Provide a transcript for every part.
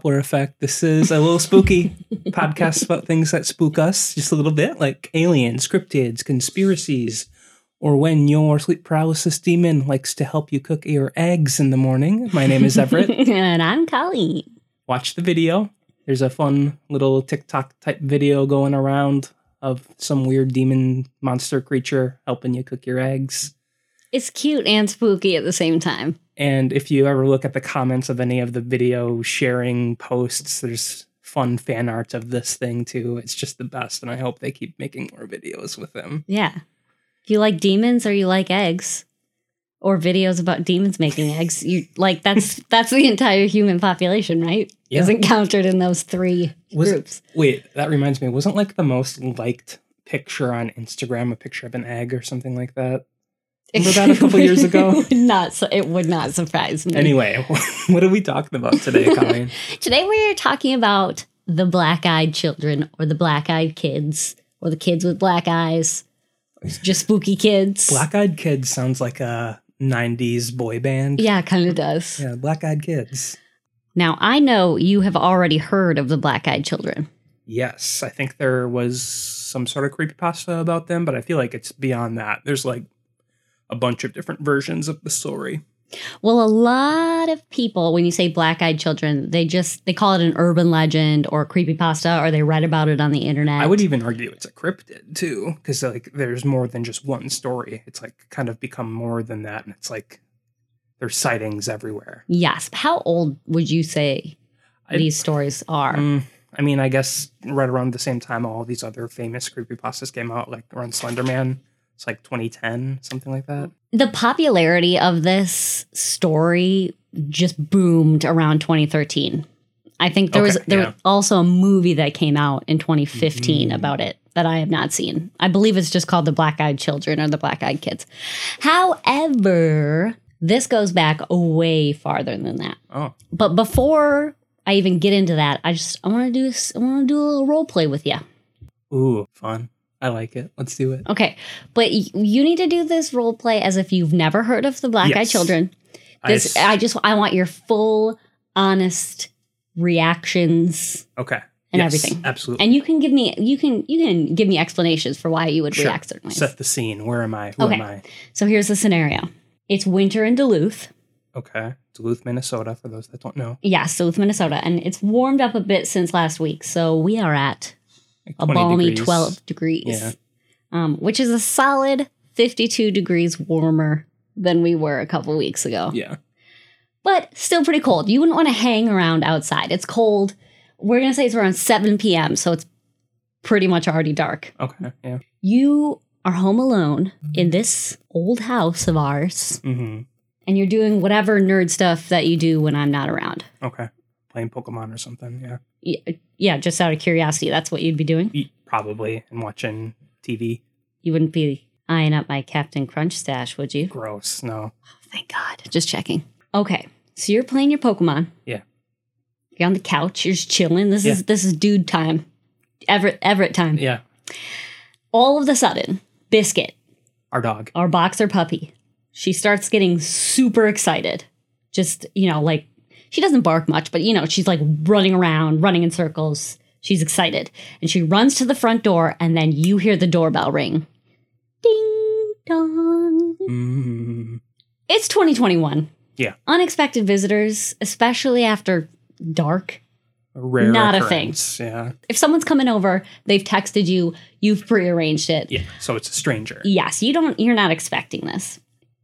Doppler effect. This is a little spooky podcast about things that spook us just a little bit, like aliens, cryptids, conspiracies, or when your sleep paralysis demon likes to help you cook your eggs in the morning. My name is Everett. and I'm Colleen. Watch the video. There's a fun little TikTok type video going around of some weird demon monster creature helping you cook your eggs. It's cute and spooky at the same time. And if you ever look at the comments of any of the video sharing posts, there's fun fan art of this thing too. It's just the best, and I hope they keep making more videos with them. Yeah. If you like demons or you like eggs or videos about demons making eggs, you like that's that's the entire human population, right? Yeah. Is encountered in those three Was groups. Wait, that reminds me, wasn't like the most liked picture on Instagram a picture of an egg or something like that? Remember that a couple years ago? It would not su- it would not surprise me. Anyway, what are we talking about today, Colleen? Today we're talking about the black-eyed children or the black-eyed kids or the kids with black eyes. Just spooky kids. Black Eyed Kids sounds like a 90s boy band. Yeah, kind of does. Yeah, Black Eyed Kids. Now, I know you have already heard of the black eyed children. Yes, I think there was some sort of creepypasta about them, but I feel like it's beyond that. There's like a bunch of different versions of the story. Well, a lot of people, when you say black eyed children, they just they call it an urban legend or creepypasta or they read about it on the internet. I would even argue it's a cryptid too, because like there's more than just one story. It's like kind of become more than that, and it's like there's sightings everywhere. Yes. How old would you say I- these stories are? Mm, I mean, I guess right around the same time all these other famous creepypastas came out, like around Slenderman. It's like 2010, something like that. The popularity of this story just boomed around 2013. I think there was there yeah. was also a movie that came out in 2015 Mhm. about it that I have not seen. I believe it's just called The Black Eyed Children or The Black Eyed Kids. However, this goes back way farther than that. Oh, But before I even get into that, I just I want to do I want to do a little role play with you. ooh, fun. I like it. Let's do it. Okay, but you need to do this role play as if you've never heard of the Black Eyed Yes. Children. I This s- I just I want your full, honest reactions, okay. and Yes, everything. Absolutely. and you can give me you can you can give me explanations for why you would Sure. react certain ways. Set the scene. Where am I? Who Okay. am I? So here's the scenario: It's winter in Duluth. Okay. Duluth, Minnesota, for those that don't know. Yes, Duluth, Minnesota, and it's warmed up a bit since last week. So we are at Like a balmy degrees. 12 degrees, Yeah. um, which is a solid 52 degrees warmer than we were a couple weeks ago. Yeah. But still pretty cold. You wouldn't want to hang around outside. It's cold. We're going to say it's around 7 p.m., so it's pretty much already dark. Okay. Yeah. You are home alone in this old house of ours, hmm and you're doing whatever nerd stuff that you do when I'm not around. Okay. Playing Pokemon or something. Yeah. Yeah, just out of curiosity, that's what you'd be doing. Probably. And watching TV. You wouldn't be eyeing up my Captain Crunch stash, would you? Gross. No. Oh, thank God. Just checking. Okay. So you're playing your Pokemon. Yeah. You're on the couch, you're just chilling. This is this is dude time. Everett Everett time. Yeah. All of a sudden, Biscuit, Our dog. our boxer puppy, she starts getting super excited. Just, you know, like she doesn't bark much, but you know, she's like running around, running in circles. She's excited. And she runs to the front door, and then you hear the doorbell ring. Ding dong. Mm. It's 2021. Yeah. Unexpected visitors, especially after dark. A rare Not a thing. Yeah. If someone's coming over, they've texted you, you've prearranged it. Yeah. So it's a stranger. Yes, you don't you're not expecting this.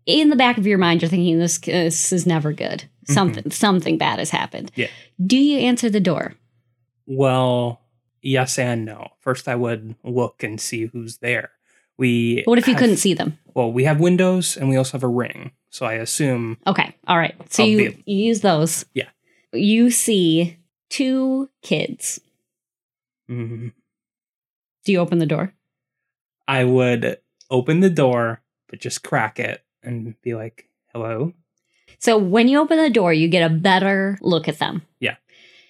In the back of your mind you're thinking this, this is never good. Something something bad has happened. Mm-hmm. Yeah. Do you answer the door? Well, yes and no. First, I would look and see who's there. We. What if you have- couldn't see them? Well, we have windows and we also have a ring. So I assume. Okay. All right. So I'll you, you use those. Yeah. You see two kids. mm, Do you open the door? I would open the door, but just crack it and be like, hello. So when you open the door, you get a better look at them. Yeah.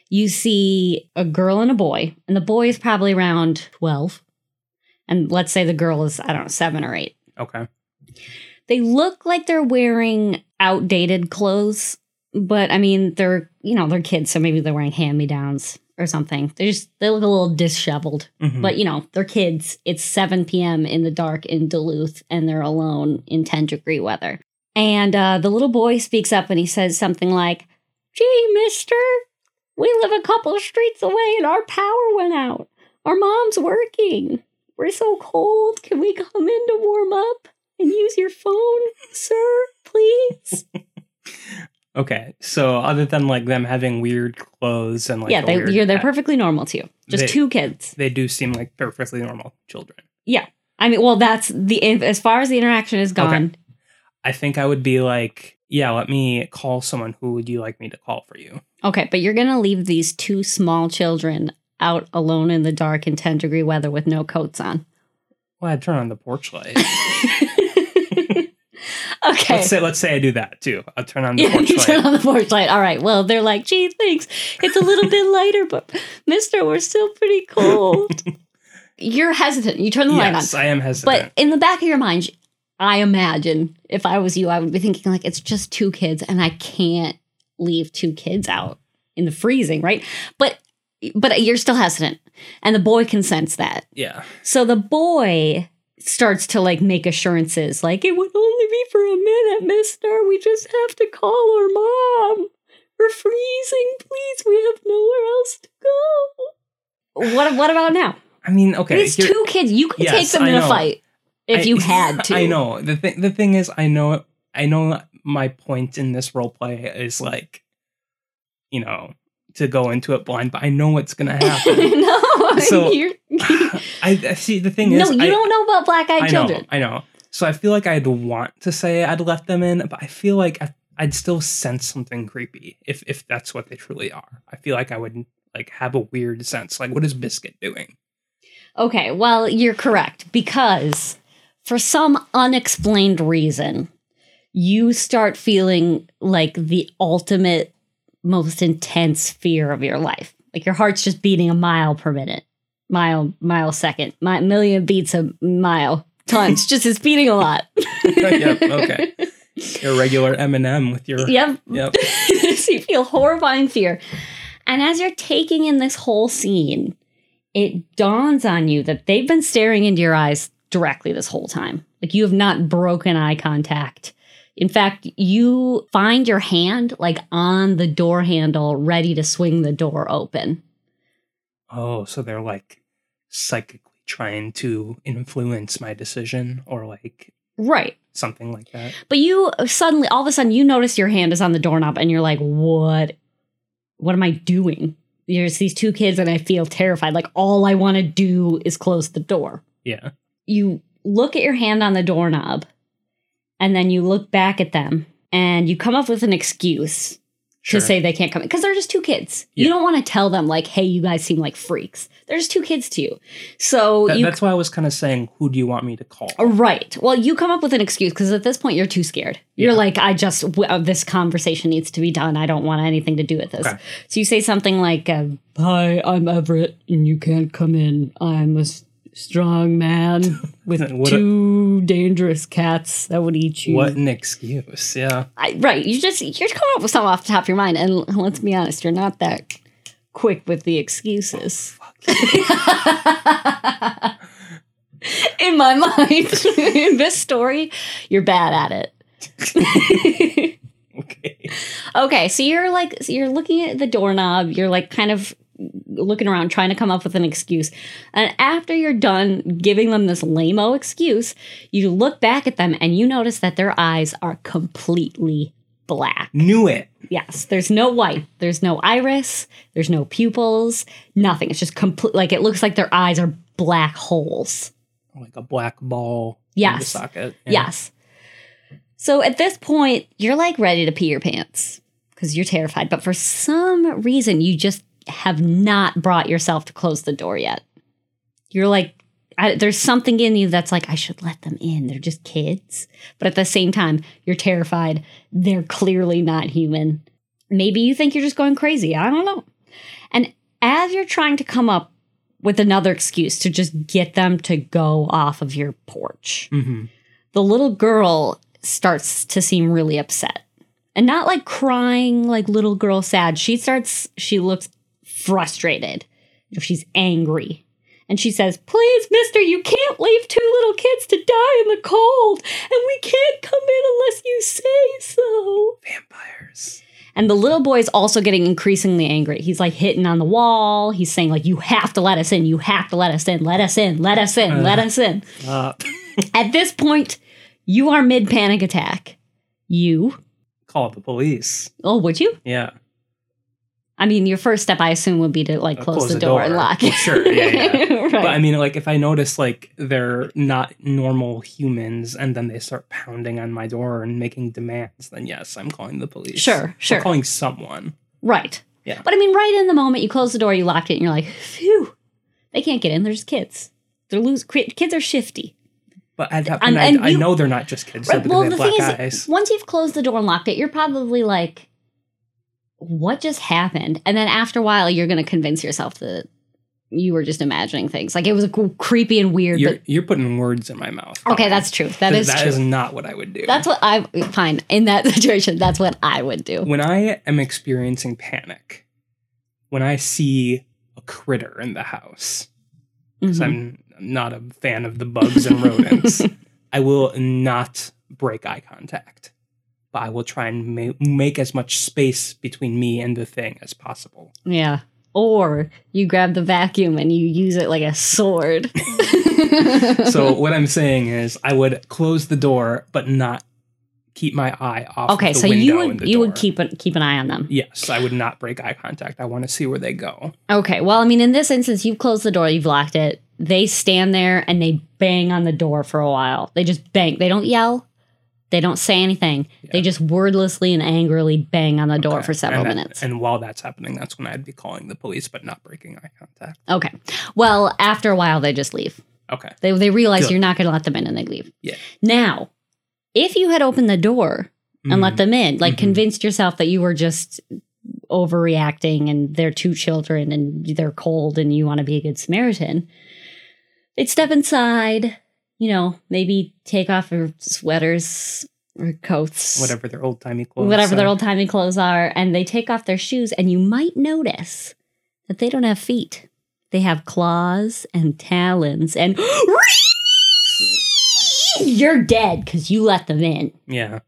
You see a girl and a boy, and the boy is probably around 12. And let's say the girl is, I don't know, seven or eight. Okay. They look like they're wearing outdated clothes, but I mean, they're you know they're kids, so maybe they're wearing hand me downs or something. They just they look a little disheveled, Mhm. but you know they're kids. It's 7 p.m. in the dark in Duluth, and they're alone in 10 degree weather. And uh, the little boy speaks up and he says something like, "Gee, Mister, we live a couple of streets away, and our power went out. Our mom's working. We're so cold. Can we come in to warm up and use your phone, sir, please?" Okay, so other than like them having weird clothes and like yeah, they, you're, they're hat, perfectly normal to you. Just They- two kids. they do seem like perfectly normal children. Yeah, I mean, well, that's the if, as far as the interaction is gone. I think I would be like, yeah, let me call someone. Who would you like me to call for you? Okay. but you're gonna leave these two small children out alone in the dark in 10 degree weather with no coats on. Well, I'd turn on the porch light. okay. Let's say let's say I do that too. I'll turn on the Yeah, porch you turn light. on the porch light. All right. Well, they're like, gee, thanks. It's a little bit lighter, but Mister, we're still pretty cold. You're hesitant. You turn the light on. yes, I am hesitant. But in the back of your mind, I imagine if I was you, I would be thinking like it's just two kids and I can't leave two kids out in the freezing, right? But but you're still hesitant. And the boy can sense that. yeah, So the boy starts to like make assurances like it would only be for a minute, mister. We just have to call our mom. We're freezing. Please, we have nowhere else to go. What what about now? I mean, okay. it's two kids. You can Yes, take them I in a fight if I- you had to. I know the thing. The thing is, I know. I know my point in this role play is like, you know, to go into it blind, but I know what's gonna happen. no, So, you're, I, I see. The thing no, is, you I, don't know about black eyed I know, children. I know. So I feel like I'd want to say I'd left them in, but I feel like I, I'd still sense something creepy if if that's what they truly are. I feel like I would like have a weird sense. Like, what is Biscuit doing? Okay, well, you're correct because for some unexplained reason, you start feeling like the ultimate, most intense fear of your life. Like your heart's just beating a mile per minute, mile, mile second, mi- million beats a mile, tons. just is beating a lot. Yep, okay. Your regular Eminem with your Yep. yep. so you feel horrifying fear. And as you're taking in this whole scene, it dawns on you that they've been staring into your eyes directly this whole time. Like you have not broken eye contact. In fact, you find your hand like on the door handle, ready to swing the door open. Oh, so they're like psychically trying to influence my decision or like Right. something like that. But you uh, suddenly, all of a sudden, you notice your hand is on the doorknob and you're like, what? What am I doing? There's these two kids and I feel terrified. Like all I want to do is close the door. Yeah. You look at your hand on the doorknob and then you look back at them and you come up with an excuse Sure. to say they can't come in because they're just two kids. You don't want to tell them, like, hey, you guys seem like freaks. They're just two kids to you. So That- you that's why I was kind of saying, who do you want me to call? Right. Well, you come up with an excuse because at this point you're too scared. You're Yeah. like, I just w- uh, this conversation needs to be done. I don't want anything to do with this. Okay. So you say something like, uh, "Hi, I'm Everett, and you can't come in. I'm a s- strong man with What a- two dangerous cats that would eat you." What an excuse. Yeah. I, right. You just you're coming up with something off the top of your mind, and let's be honest, you're not that quick with the excuses. In my mind, in this story, you're bad at it. Okay. okay, so you're like so you're looking at the doorknob, you're like kind of looking around trying to come up with an excuse. And after you're done giving them this lame-o excuse, you look back at them and you notice that their eyes are completely black. Knew it. Yes, there's no white. There's no iris. There's no pupils. Nothing. It's just complete. Like it looks like their eyes are black holes. Like a black ball in the Yes. socket. Yeah. Yes. So at this point, you're like ready to pee your pants because you're terrified. But for some reason, you just have not brought yourself to close the door yet. You're like, I, there's something in you that's like, I should let them in. They're just kids. But at the same time, you're terrified. They're clearly not human. Maybe you think you're just going crazy. I don't know. And as you're trying to come up with another excuse to just get them to go off of your porch, hmm the little girl starts to seem really upset. and not like crying like little girl sad. She starts, she looks frustrated. She's angry. And she says, Please, mister, you can't leave two little kids to die in the cold. And we can't come in unless you say so. Vampires. And the little boy is also getting increasingly angry. He's like hitting on the wall. He's saying, like, you have to let us in. You have to let us in. Let us in. Let us in. Let us in. Uh, At this point, you are mid panic attack. You. call the police. Oh, would you? Yeah. I mean, your first step, I assume, would be to like Uh, close, the, door, and lock it. sure, yeah, yeah. right. But I mean, like, if I notice like they're not normal humans, and then they start pounding on my door and making demands, then yes, I'm calling the police. Sure, sure. I'm calling someone. right. Yeah. But I mean, right in the moment you close the door, you locked it, and you're like, phew, they can't get in. They're just kids. They're lose. Kids are shifty. But that And- I, and I you- know they're not just kids. Right. Well, the thing black is, once you've closed the door and locked it, you're probably like, what just happened? And then after a while, you're going to convince yourself that you were just imagining things. Like it was creepy and weird. You're, but you're putting words in my mouth. okay, that's true. That is That true. is not what I would do. that's what I fine in that situation. That's what I would do. when I am experiencing panic, when I see a critter in the house, because Mhm. I'm not a fan of the bugs and rodents, I will not break eye contact. But I will try and ma- make as much space between me and the thing as possible. Yeah. Or you grab the vacuum and you use it like a sword. So what I'm saying is, I would close the door, but not keep my eye off. okay, the so you would you would keep keep an eye on them. Yes, I would not break eye contact. I want to see where they go. Okay. Well, I mean, in this instance, you've closed the door, you've locked it. They stand there and they bang on the door for a while. They just bang. They don't yell. They don't say anything. They just wordlessly and angrily bang on the door Okay. for several and that- minutes. and while that's happening, that's when I'd be calling the police, but not breaking eye contact. okay. Well, after a while, they just leave. Okay. They, they realize Good. you're not going to let them in and they leave. Yeah. Now, if you had opened the door and let Mhm. them in, like Mhm. convinced yourself that you were just overreacting and they're two children and they're cold and you want to be a good Samaritan, they'd step inside, you know, maybe take off their sweaters or coats, whatever their old timey clothes. whatever their old timey clothes are, and they take off their shoes, and you might notice that they don't have feet. They have claws and talons, and you're dead because you let them in. Yeah.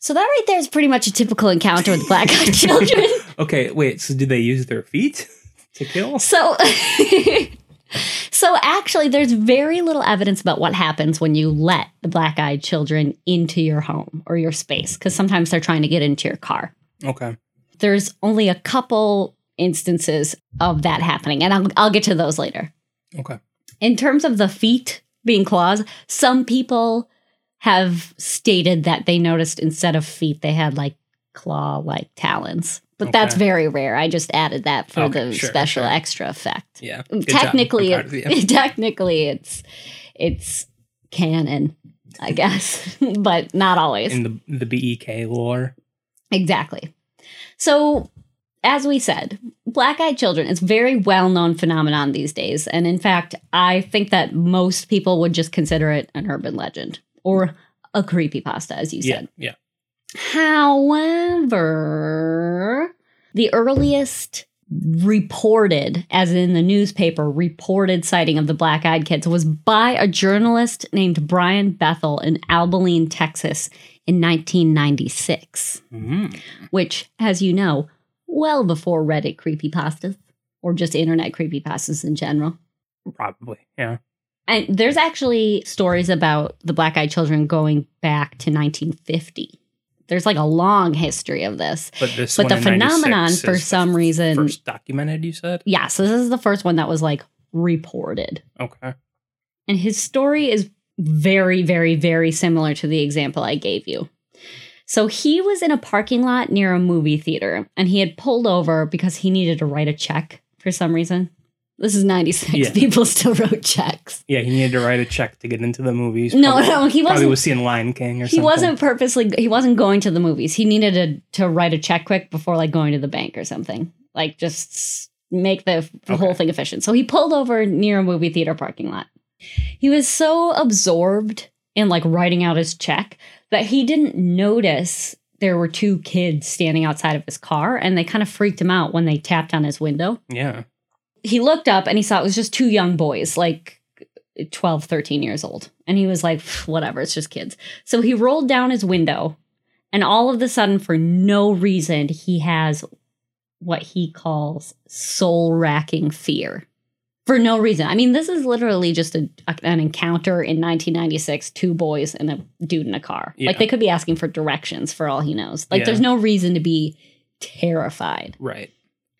So that right there is pretty much a typical encounter with black eyed children. Okay. Wait. So do they use their feet to kill? So, so actually, there's very little evidence about what happens when you let the black eyed children into your home or your space, because sometimes they're trying to get into your car. Okay. There's only a couple instances of that happening, and I'll, I'll get to those later. Okay. In terms of the feet being claws, some people have stated that they noticed instead of feet, they had like claw like talons. But that's very rare. I just added that for Okay, the sure, special sure. extra effect. Yeah. Good technically, I'm proud of you. it, technically, it's it's canon, I guess, but not always. in the the BEK lore. Exactly. So, as we said, black-eyed children is a very well-known phenomenon these days, and in fact, I think that most people would just consider it an urban legend or a creepypasta, as you Yeah. said. Yeah. However, the earliest reported, as in the newspaper, reported sighting of the black eyed kids was by a journalist named Brian Bethel in Abilene, Texas in 1996, Mm. which, as you know, well before Reddit creepypastas or just internet creepypastas in general. Probably. Yeah. And there's actually stories about the black eyed children going back to 1950. There's like a long history of this. But this. But the phenomenon, for is the some reason- first documented. You said. Yeah, so this is the first one that was like reported. Okay. And his story is very, very, very similar to the example I gave you. So he was in a parking lot near a movie theater and he had pulled over because he needed to write a check for some reason. This is 96. Yeah. People still wrote checks. Yeah, he needed to write a check to get into the movies. No, Probably- no, he wasn't. Probably was seeing Lion King or he something. He wasn't purposely he wasn't going to the movies he needed to, to write a check quick before like going to the bank or something like just make the, the whole thing efficient so he pulled over near a movie theater parking lot he was so absorbed in like writing out his check that he didn't notice there were two kids standing outside of his car and they kind of freaked him out when they tapped on his window. Yeah. He looked up and he saw it was just two young boys, like 12, 13 years old. And he was like, whatever, it's just kids. So he rolled down his window and all of a sudden, for no reason, he has what he calls soul racking fear. For no reason. I mean, this is literally just a, an encounter in 1996, two boys and a dude in a car. Yeah. Like they could be asking for directions for all he knows. Like Yeah. there's no reason to be terrified. Right.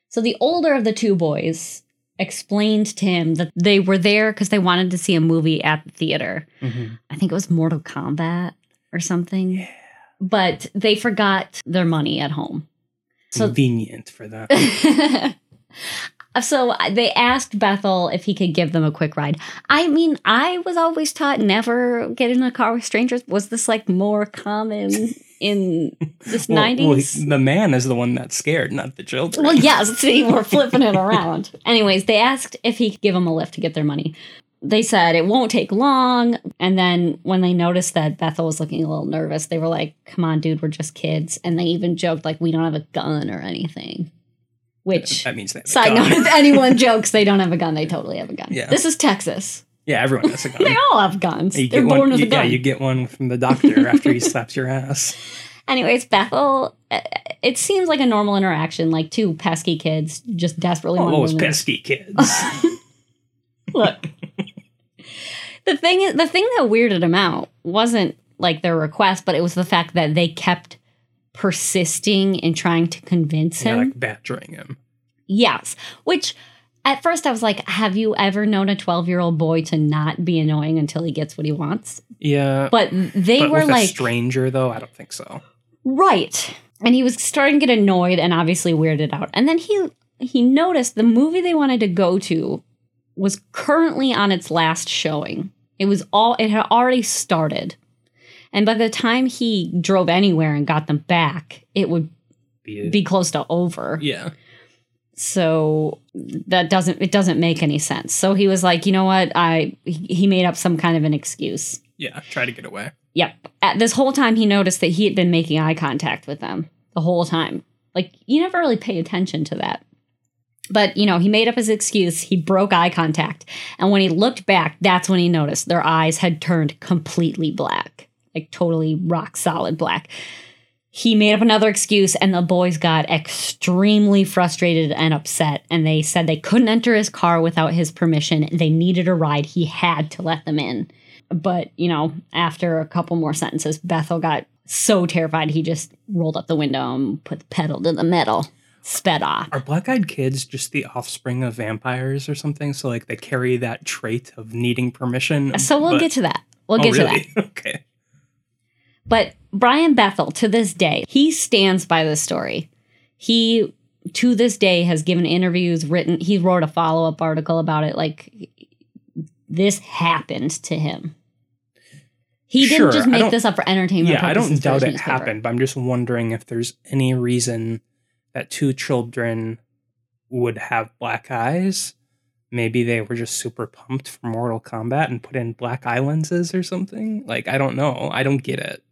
So the older of the two boys explained to him that they were there because they wanted to see a movie at the theater. hmm I think it was Mortal Kombat or something. But they forgot their money at home. So Convenient for that. so they asked Bethel if he could give them a quick ride. I mean, I was always taught never get in a car with strangers. Was this like more common in this Well- well, 90s? he- the man is the one that's scared, not the children. Well, yes, see, we're flipping it around. Anyways, they asked if he could give them a lift to get their money. They said it won't take long. And then when they noticed that Bethel was looking a little nervous, they were like, come on, dude, we're just kids. And they even joked, like, we don't have a gun or anything. Which, that means that. side note, if anyone jokes they don't have a gun, they totally have a gun. Yeah. This is Texas. Yeah, everyone has a gun. They all have guns. You They're born one, with you- a gun. Yeah, you get one from the doctor after he slaps your ass. Anyways, Bethel, uh, it seems like a normal interaction, like two pesky kids just desperately Oh, those pesky kids. Look. the thing is the thing that weirded him out wasn't like their request, but it was the fact that they kept persisting in trying to convince yeah, him. like badgering him. yes. Which at first I was like, have you ever known a 12 year old boy to not be annoying until he gets what he wants? Yeah, But they but were like, a stranger though, I don't think so. right. And he was starting to get annoyed and obviously weirded out. And then he he noticed the movie they wanted to go to was currently on its last showing. It was all it had already started. And by the time he drove anywhere and got them back, it would Be, be close to over. yeah, So that doesn't it doesn't make any sense. So he was like, "You know what? I he made up some kind of an excuse." yeah. Try to get away. Yep. At this whole time he noticed that he had been making eye contact with them the whole time. Like you never really pay attention to that. But, you know, he made up his excuse. He broke eye contact. And when he looked back, that's when he noticed their eyes had turned completely black. Like totally rock solid black. He made up another excuse and the boys got extremely frustrated and upset and they said they couldn't enter his car without his permission. They needed a ride. He had to let them in. But, you know, after a couple more sentences, Bethel got so terrified he just rolled up the window and put the pedal to the metal, sped off. Are black-eyed kids just the offspring of vampires or something? So like they carry that trait of needing permission. So we'll but- get to that. We'll oh, get to that. okay. But Brian Bethel, to this day, he stands by this story. He, to this day, has given interviews, written, he wrote a follow up article about it. Like, this happened to him. He Sure, didn't just make this up for entertainment. Yeah, I don't doubt it newspaper. happened, but I'm just wondering if there's any reason that two children would have black eyes. Maybe they were just super pumped for Mortal Kombat and put in black eye lenses or something. Like I don't know. I don't get it.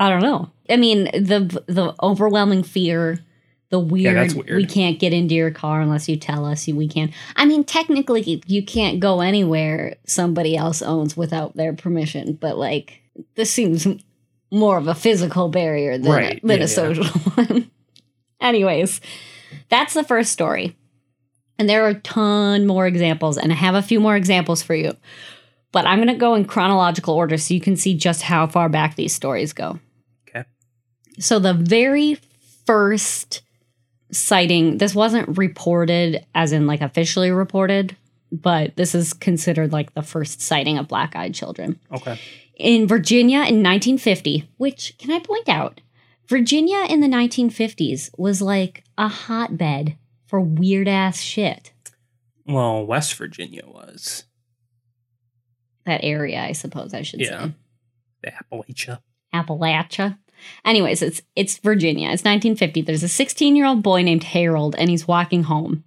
I don't know. I mean, the the overwhelming fear, the weird, that's weird. we can't get into your car unless you tell us we can. I mean, technically, you can't go anywhere somebody else owns without their permission. But like, this seems more of a physical barrier than Right, a, than yeah, a yeah. social one. Anyways, that's the first story, and there are a ton more examples, and I have a few more examples for you. But I'm going to go in chronological order so you can see just how far back these stories go. So the very first sighting, this wasn't reported as in like officially reported, but this is considered like the first sighting of black eyed children. Okay. In Virginia in 1950, which can I point out, Virginia in the 1950s was like a hotbed for weird ass shit. Well, West Virginia was That area, I suppose I should Yeah. say. the Appalachia. Appalachia. Anyways, it's it's Virginia. It's 1950. There's a 16 year old boy named Harold, and he's walking home.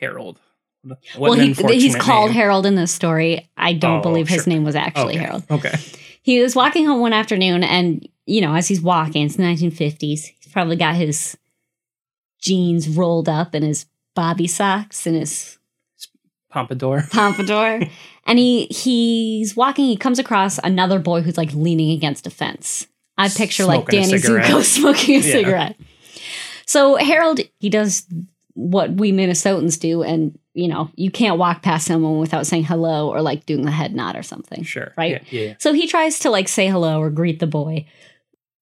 Harold. What well, he, he's called name. Harold in this story. I don't Oh, believe his sure. name was actually okay. Harold. Okay. He was walking home one afternoon, and you know, as he's walking, it's 1950s. He's probably got his jeans rolled up and his bobby socks and his Pompadour. pompadour, and he he's walking. He comes across another boy who's like leaning against a fence. I picture like Smoking Danny. Zuko smoking a Yeah. cigarette. So Harold, he does what we Minnesotans do, and you know, you can't walk past someone without saying hello or like doing the head nod or something. Sure. Right? Yeah. yeah. So he tries to like say hello or greet the boy.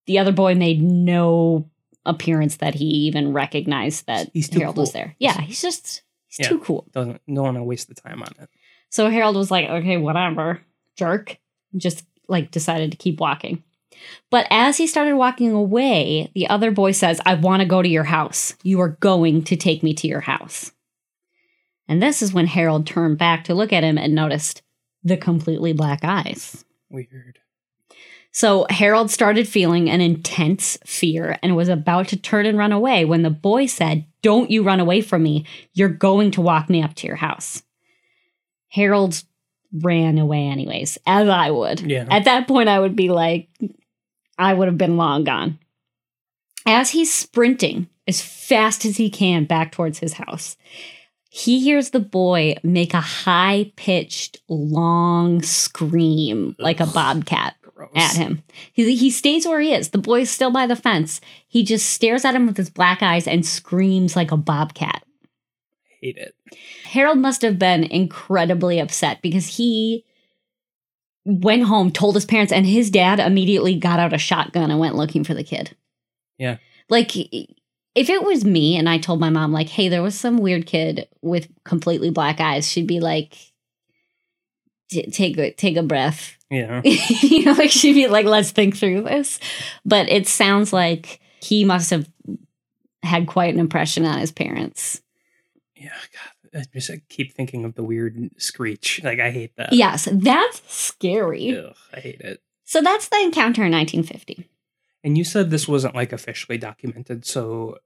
The other boy made no appearance that he even recognized that Harold was there. Yeah, he's just he's Yeah. too cool. Doesn't don't want to waste the time on it. So Harold was like, okay, whatever, jerk. Just like decided to keep walking. But as he started walking away, the other boy says, I want to go to your house. You are going to take me to your house. And this is when Harold turned back to look at him and noticed the completely black eyes. Weird. So Harold started feeling an intense fear and was about to turn and run away when the boy said, Don't you run away from me. You're going to walk me up to your house. Harold ran away, anyways, as I would. Yeah. At that point, I would be like, I would have been long gone. As he's sprinting as fast as he can back towards his house, he hears the boy make a high pitched, long scream like a bobcat Gross. at him. He, he stays where he is. The boy's still by the fence. He just stares at him with his black eyes and screams like a bobcat. Hate it. Harold must have been incredibly upset because he went home, told his parents, and his dad immediately got out a shotgun and went looking for the kid. Yeah. Like, if it was me and I told my mom, like, hey, there was some weird kid with completely black eyes, she'd be like, take a, take a breath. Yeah. you know, like she'd be like, let's think through this. But it sounds like he must have had quite an impression on his parents. Yeah. God. I just keep thinking of the weird screech. Like I hate that. Yes, that's scary. Ugh, I hate it. So that's the encounter in 1950. And you said this wasn't like officially documented. So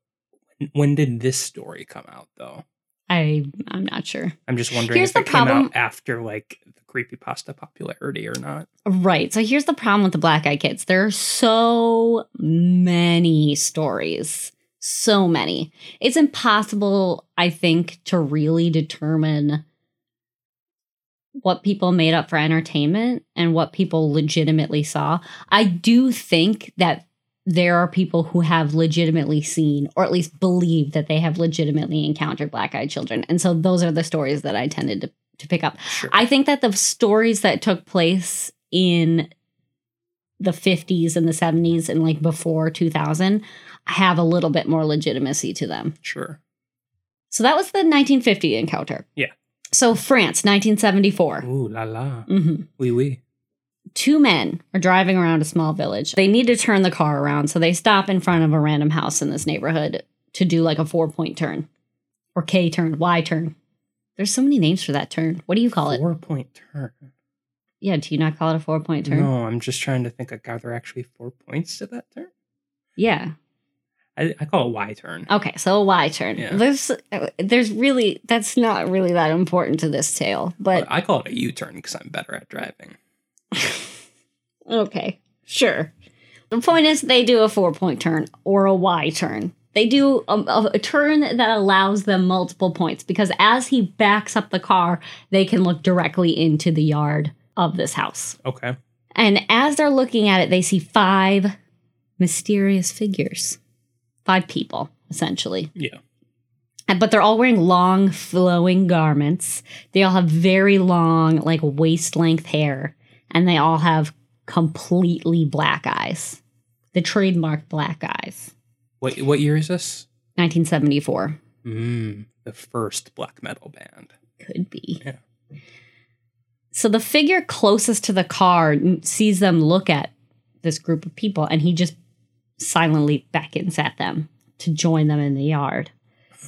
when- did this story come out though? I I'm not sure. I'm just wondering Here's if the it came problem- out after like the creepy pasta popularity or not. Right. So here's the problem with the Black Eyed Kids. There are so many stories. So many. It's impossible, I think, to really determine what people made up for entertainment and what people legitimately saw. I do think that there are people who have legitimately seen or at least believe that they have legitimately encountered black eyed children. And so those are the stories that I tended to, to pick up. Sure. I think that the stories that took place in the 50s and the 70s and like before 2000 have a little bit more legitimacy to them. sure. So that was the 1950 encounter. Yeah. So France, 1974. Ooh la la. Mhm. Wee wee. Two men are driving around a small village. They need to turn the car around, so they stop in front of a random house in this neighborhood to do like a four point turn or K turn, Y turn. There's so many names for that turn. What do you call it? Four point turn. Yeah, do you not call it a four point turn? No, I'm just trying to think like are there are actually four points to that turn? Yeah. I, I call it Y turn. Okay, so a Y turn. Yeah. There's there's really that's not really that important to this tale, but I call it a U turn because I'm better at driving. okay, sure. The point is they do a four point turn or a Y turn. They do a, a- a turn that allows them multiple points because as he backs up the car, they can look directly into the yard of this house. Okay. And as they're looking at it, they see five mysterious figures. Five people, essentially. Yeah. But they're all wearing long, flowing garments. They all have very long, like waist length hair. And they all have completely black eyes. The trademark black eyes. What what year is this? 1974. Mm, the first black metal band. Could be. Yeah. So the figure closest to the car sees them look at this group of people and he just silently beckons at them to join them in the yard.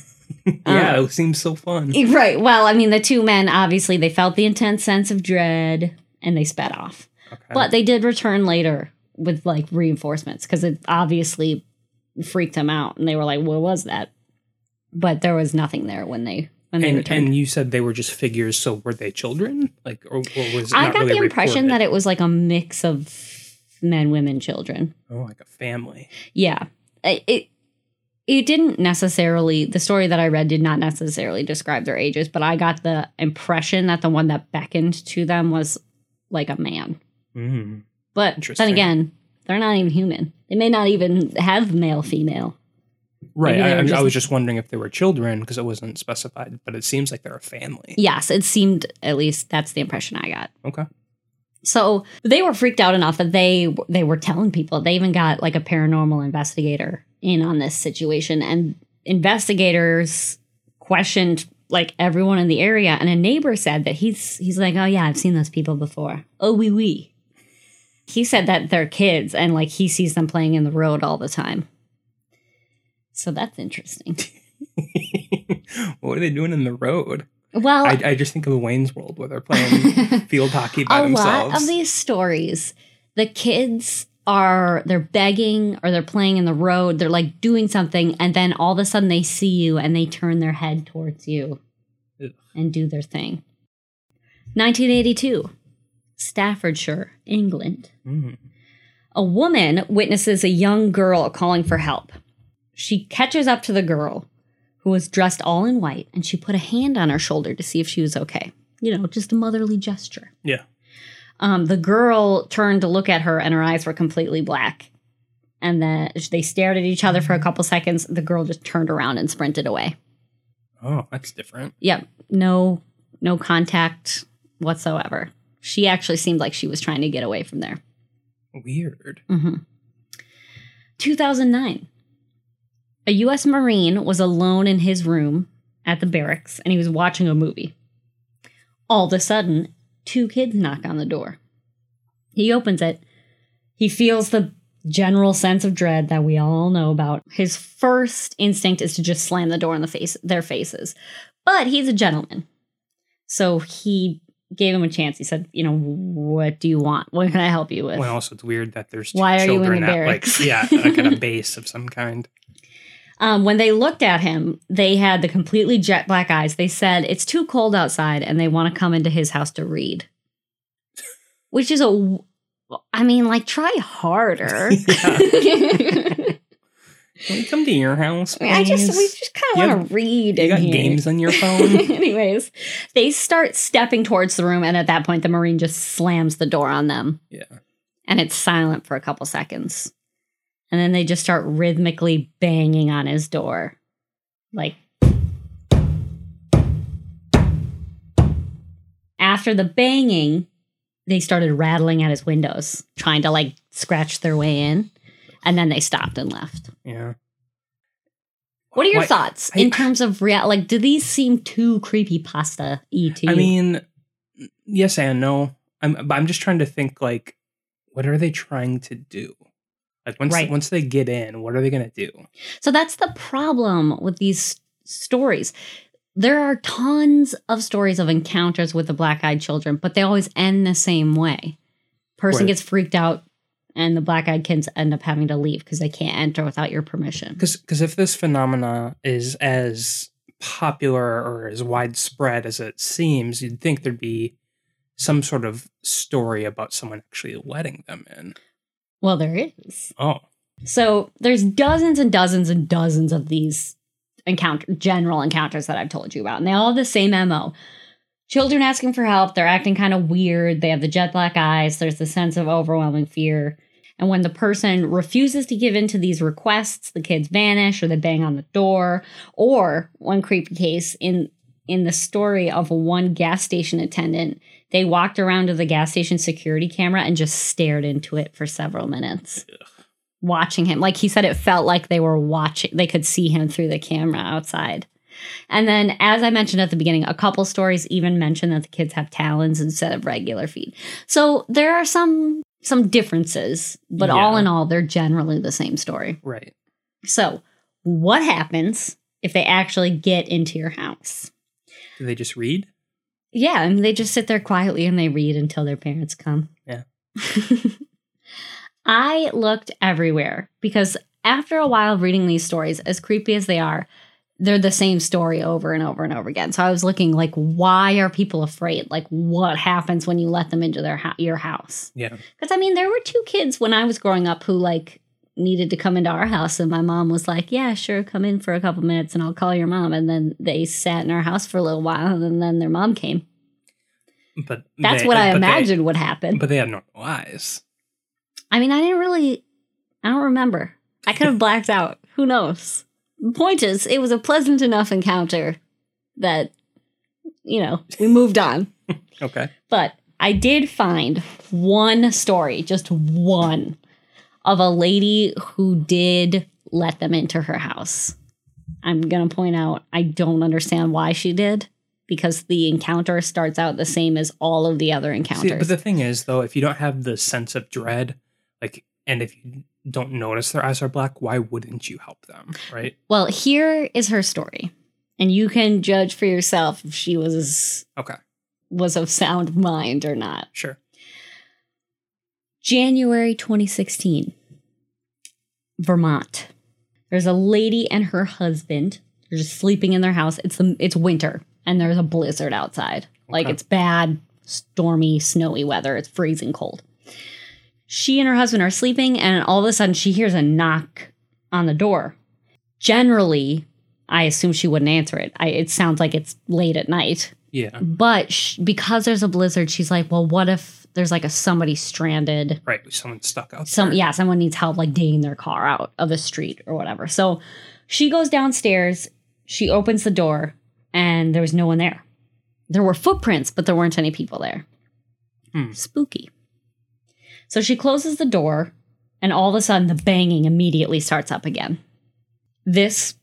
yeah, Uh, it seems so fun. Right. Well, I mean, the two men obviously they felt the intense sense of dread and they sped off. Okay. But they did return later with like reinforcements because it obviously freaked them out and they were like, "What was that?" But there was nothing there when they when they And, returned. and you said they were just figures, so were they children? Like, or, or was it I got really the impression reported? that it was like a mix of men, women, children. oh, like a family. Yeah. It, it it didn't necessarily the story that I read did not necessarily describe their ages, but I got the impression that the one that beckoned to them was like a man. Mm. But then again, they're not even human. They may not even have male female. Right. I, I- I was just wondering if they were children because it wasn't specified, but it seems like they're a family. Yes, it seemed at least that's the impression I got. Okay. So they were freaked out enough that they they were telling people. They even got like a paranormal investigator in on this situation, and investigators questioned like everyone in the area. And a neighbor said that he's he's like, oh yeah, I've seen those people before. Oh wee wee. He said that they're kids, and like he sees them playing in the road all the time. So that's interesting. what are they doing in the road? Well, I, I just think of Wayne's World where they're playing field hockey by a themselves. lot of these stories the kids are they're begging or they're playing in the road they're like doing something and then all of a sudden they see you and they turn their head towards you Ugh. and do their thing 1982 staffordshire england Mm. a woman witnesses a young girl calling for help she catches up to the girl who was dressed all in white and she put a hand on her shoulder to see if she was okay you know just a motherly gesture Yeah. um, the girl turned to look at her and her eyes were completely black. And then they stared at each other for a couple seconds. The girl just turned around and sprinted away. Oh, that's different. Yep, no, no contact whatsoever. She actually seemed like she was trying to get away from there. Weird. hmm 2009. A U.S. Marine was alone in his room at the barracks and he was watching a movie. All of a sudden, two kids knock on the door. He opens it. He feels the general sense of dread that we all know about. His first instinct is to just slam the door in the face their faces. But he's a gentleman. So he gave him a chance. He said, "You know, what do you want? What can I help you with?" Well, also it's weird that there's Why are you in children the barracks? like yeah, like at a base of some kind. Um, when they looked at him, they had the completely jet black eyes. They said it's too cold outside and they want to come into his house to read. Which is a, I mean, like, try harder. Can we come to your house? I just, we just kind of want to read. you got here. games on your phone. Anyways, they start stepping towards the room, and at that point, the Marine just slams the door on them. yeah. and it's silent for a couple seconds. And then they just start rhythmically banging on his door. Like after the banging, they started rattling at his windows, trying to like scratch their way in. And then they stopped and left. Yeah. What are your Why- thoughts I- in terms of real? Like, do these seem too creepy pasta e to I you? mean, yes and no. I'm, I'm just trying to think like, what are they trying to do? Like once Right. once they get in, what are they gonna do? So that's the problem with these stories. There are tons of stories of encounters with the black eyed children, but they always end the same way. Person Right. gets freaked out, and the black eyed kids end up having to leave because they can't enter without your permission. Because if this phenomena is as popular or as widespread as it seems, you'd think there'd be some sort of story about someone actually letting them in. Well, there is. Oh, So there's dozens and dozens and dozens of these encounter general encounters that I've told you about, and they all have the same MO. Children asking for help, they're acting kind of weird, they have the jet black eyes, there's the sense of overwhelming fear. And when the person refuses to give in to these requests, the kids vanish or they bang on the door. Or one creepy case in in the story of one gas station attendant, they walked around to the gas station security camera and just stared into it for several minutes watching him. Like he said, it felt like they were watching, they could see him through the camera outside. And then, as I mentioned at the beginning, a couple stories even mention that the kids have talons instead of regular feet. So there are some some differences, but all in all, they're generally the same story. right. So, what happens if they actually get into your house? Do they just read? Yeah, and they just sit there quietly and they read until their parents come. Yeah. I looked everywhere because after a while of reading these stories, as creepy as they are, they're the same story over and over and over again. So I was looking like, why are people afraid? Like, what happens when you let them into their ho- your house? Yeah. Because I mean, there were two kids when I was growing up who like needed to come into our house, and my mom was like, "Yeah, sure, come in for a couple minutes, and I'll call your mom." And then they sat in our house for a little while, and then their mom came. But That's they- what I but they- imagined would happen. But they had normal eyes. I mean, I didn't really, I don't remember. I could have blacked out. Who knows? The point is, it was a pleasant enough encounter that, you know, we moved on. Okay. But I did find one story, just one, of a lady who did let them into her house. I'm going to point out, I don't understand why she did because the encounter starts out the same as all of the other See, encounters. but the thing is, though, if you don't have the sense of dread, like, and if you don't notice their eyes are black, why wouldn't you help them? Right? well, here is her story. And you can judge for yourself if she was Okay. was of sound mind or not. Sure. January 2016, Vermont. There's a lady and her husband. They're just sleeping in their house. It's the, it's winter and there's a blizzard outside. Like it's bad, stormy, snowy weather. It's freezing cold. She and her husband are sleeping, and all of a sudden she hears a knock on the door. Generally, I assume she wouldn't answer it. I, it sounds like it's late at night. Yeah. But sh- because there's a blizzard, she's like, well, what if there's like a somebody stranded? Right. Someone stuck out Some there. yeah, someone needs help like digging their car out of the street or whatever. So she goes downstairs, she opens the door, and there was no one there. There were footprints, but there weren't any people there. Hmm. Spooky. So she closes the door, and all of a sudden the banging immediately starts up again. This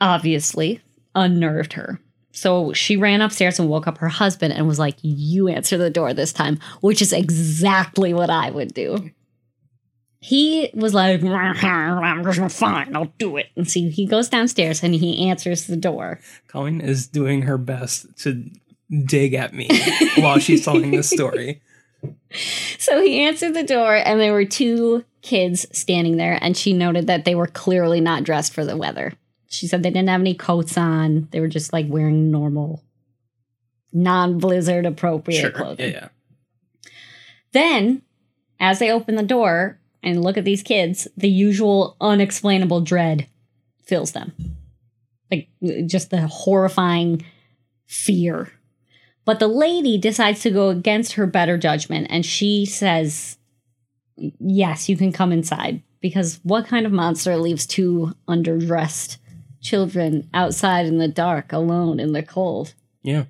obviously unnerved her. So she ran upstairs and woke up her husband and was like, You answer the door this time, which is exactly what I would do. He was like, Fine, I'll do it. And see, he goes downstairs and he answers the door. Colleen is doing her best to dig at me while she's telling this story. So he answered the door, and there were two kids standing there, and she noted that they were clearly not dressed for the weather. She said they didn't have any coats on. They were just like wearing normal, non blizzard appropriate Sure. clothing. Yeah. Yeah. Then, as they open the door and look at these kids, the usual unexplainable dread fills them. Like just the horrifying fear. But the lady decides to go against her better judgment and she says, Yes, you can come inside. Because what kind of monster leaves two underdressed children outside in the dark, alone in the cold? Yeah.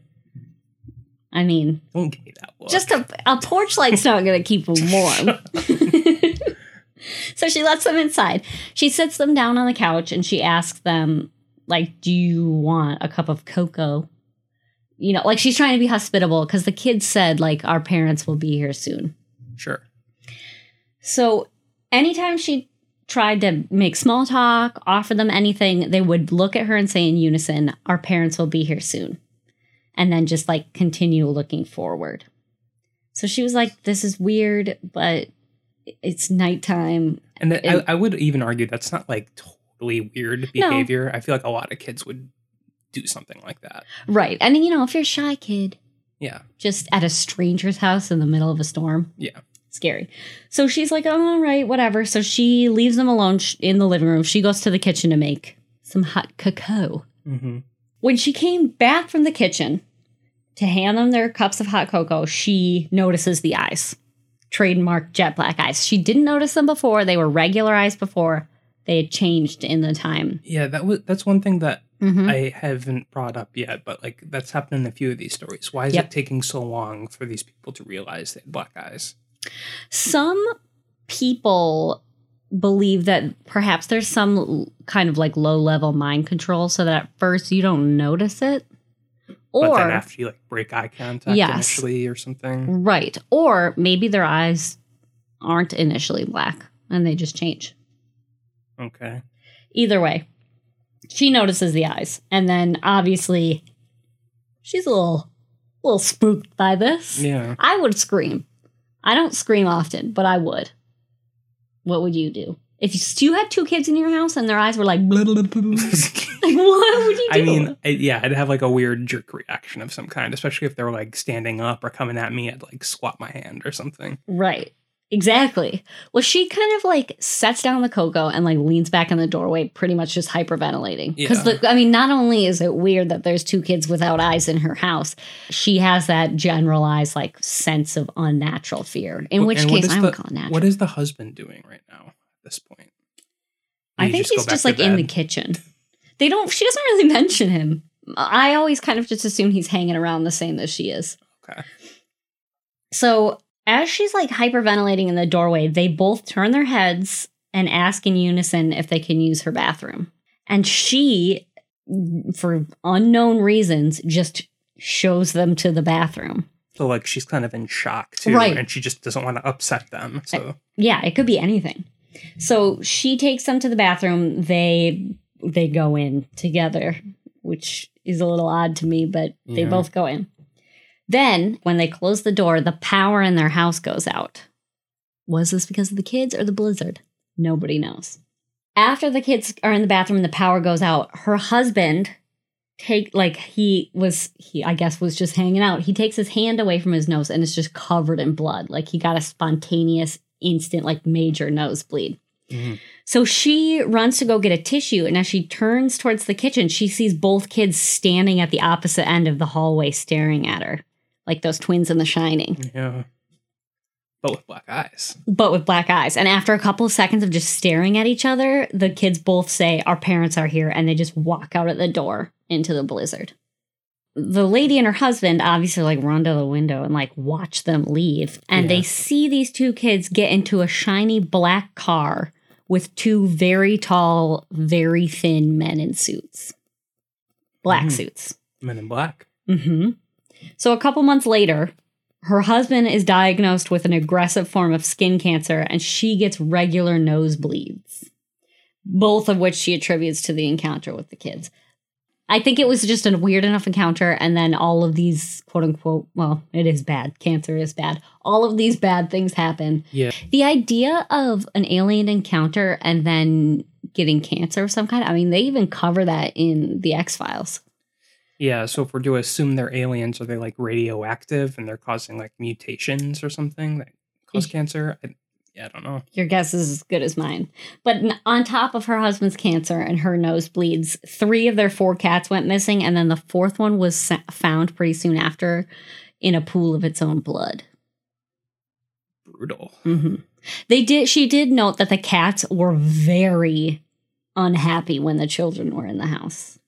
I mean, Don't give me that look. just a, a porch light's not going to keep them warm. so she lets them inside. She sits them down on the couch and she asks them, like, do you want a cup of cocoa? You know, like she's trying to be hospitable because the kids said, like, our parents will be here soon. sure. So anytime she tried to make small talk, offer them anything, they would look at her and say in unison, Our parents will be here soon. And then just like continue looking forward. So she was like, This is weird, but it's nighttime. And that, And- I, I would even argue that's not like totally weird No. behavior. I feel like a lot of kids would do something like that. Right. And you know, if you're a shy kid, Yeah. just at a stranger's house in the middle of a storm, Yeah. Scary. So she's like, oh, all right, whatever. So she leaves them alone sh- in the living room. She goes to the kitchen to make some hot cocoa. hmm When she came back from the kitchen to hand them their cups of hot cocoa, she notices the eyes. Trademark jet black eyes. She didn't notice them before. They were regular eyes before. They had changed in the time. Yeah. That was that's one thing that Mhm. I haven't brought up yet, but like that's happened in a few of these stories. Why is Yep. it taking so long for these people to realize they had black eyes? Some people believe that perhaps there's some kind of like low level mind control so that at first you don't notice it. but then Or after you like break eye contact Yes. initially or something. right. Or maybe their eyes aren't initially black and they just change. Okay. Either way, she notices the eyes. And then obviously she's a little little spooked by this. Yeah. I would scream. I don't scream often, but I would. What would you do? If you had two kids in your house and their eyes were like, blah, blah, blah, blah, like what would you do? I mean, I, yeah, I'd have like a weird jerk reaction of some kind, especially if they were like standing up or coming at me. I'd like swat my hand or something. right. Exactly. Well, she kind of like sets down the cocoa and like leans back in the doorway, pretty much just hyperventilating. Because Yeah. I mean, not only is it weird that there's two kids without eyes in her house, she has that generalized like sense of unnatural fear. In which And case, I the- would call it natural. What is the husband doing right now at this point? I think go he's just like in the kitchen. They don't. She doesn't really mention him. I always kind of just assume he's hanging around the same as she is. Okay. So as she's like hyperventilating in the doorway, they both turn their heads and ask in unison if they can use her bathroom. And she, for unknown reasons, just shows them to the bathroom. So like she's kind of in shock too, Right. and she just doesn't want to upset them. So Yeah, it could be anything. So she takes them to the bathroom. They they go in together, which is a little odd to me, but they Yeah. both go in. Then, when they close the door, the power in their house goes out. Was this because of the kids or the blizzard? Nobody knows. After the kids are in the bathroom and the power goes out, her husband take like he was he I guess was just hanging out. He takes his hand away from his nose and it's just covered in blood. Like he got a spontaneous instant like major nosebleed. Mhm. So she runs to go get a tissue, and as she turns towards the kitchen, she sees both kids standing at the opposite end of the hallway staring at her, like those twins in The Shining, yeah, but with black eyes. but with black eyes. And after a couple of seconds of just staring at each other, the kids both say, Our parents are here, and they just walk out at the door into the blizzard. The lady and her husband obviously like run to the window and like watch them leave. And Yeah. they see these two kids get into a shiny black car with two very tall, very thin men in suits. Black Mhm. suits. Men in black. hmm So a couple months later, her husband is diagnosed with an aggressive form of skin cancer and she gets regular nosebleeds, both of which she attributes to the encounter with the kids. I think it was just a weird enough encounter, and then all of these quote unquote, well, it is bad. Cancer is bad. All of these bad things happen. Yeah, The idea of an alien encounter and then getting cancer of some kind, I mean, they even cover that in the X Files. Yeah. So if we're to assume they're aliens, are they like radioactive and they're causing like mutations or something that cause cancer? I, yeah, I don't know. Your guess is as good as mine. But on top of her husband's cancer and her nosebleeds, three of their four cats went missing, and then the fourth one was found pretty soon after in a pool of its own blood. Brutal. hmm They did. She did note that the cats were very unhappy when the children were in the house,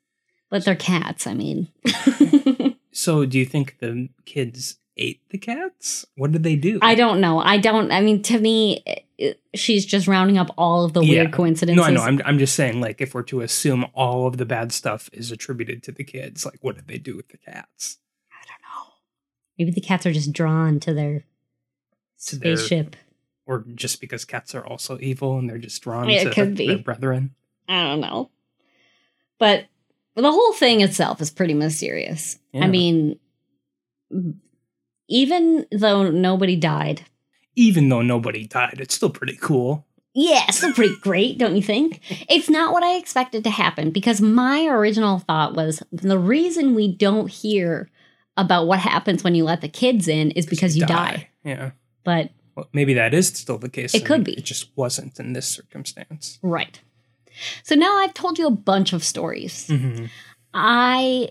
but they're cats. I mean, So do you think the kids ate the cats? What did they do? I don't know. I don't. I mean, to me, it- she's just rounding up all of the Yeah. weird coincidences. No, I know. I'm, I'm just saying, like, if we're to assume all of the bad stuff is attributed to the kids, like, what did they do with the cats? I don't know. Maybe the cats are just drawn to their To their- spaceship. Or just because cats are also evil and they're just drawn it to could be. their brethren? I don't know. But the whole thing itself is pretty mysterious. Yeah. I mean, even though nobody died, Even though nobody died, it's still pretty cool. yeah, it's still pretty great, don't you think? It's not what I expected to happen because my original thought was the reason we don't hear about what happens when you let the kids in is because you die. Yeah. But Well, maybe that is still the case. It could be. It just wasn't in this circumstance. right. So now I've told you a bunch of stories. hmm I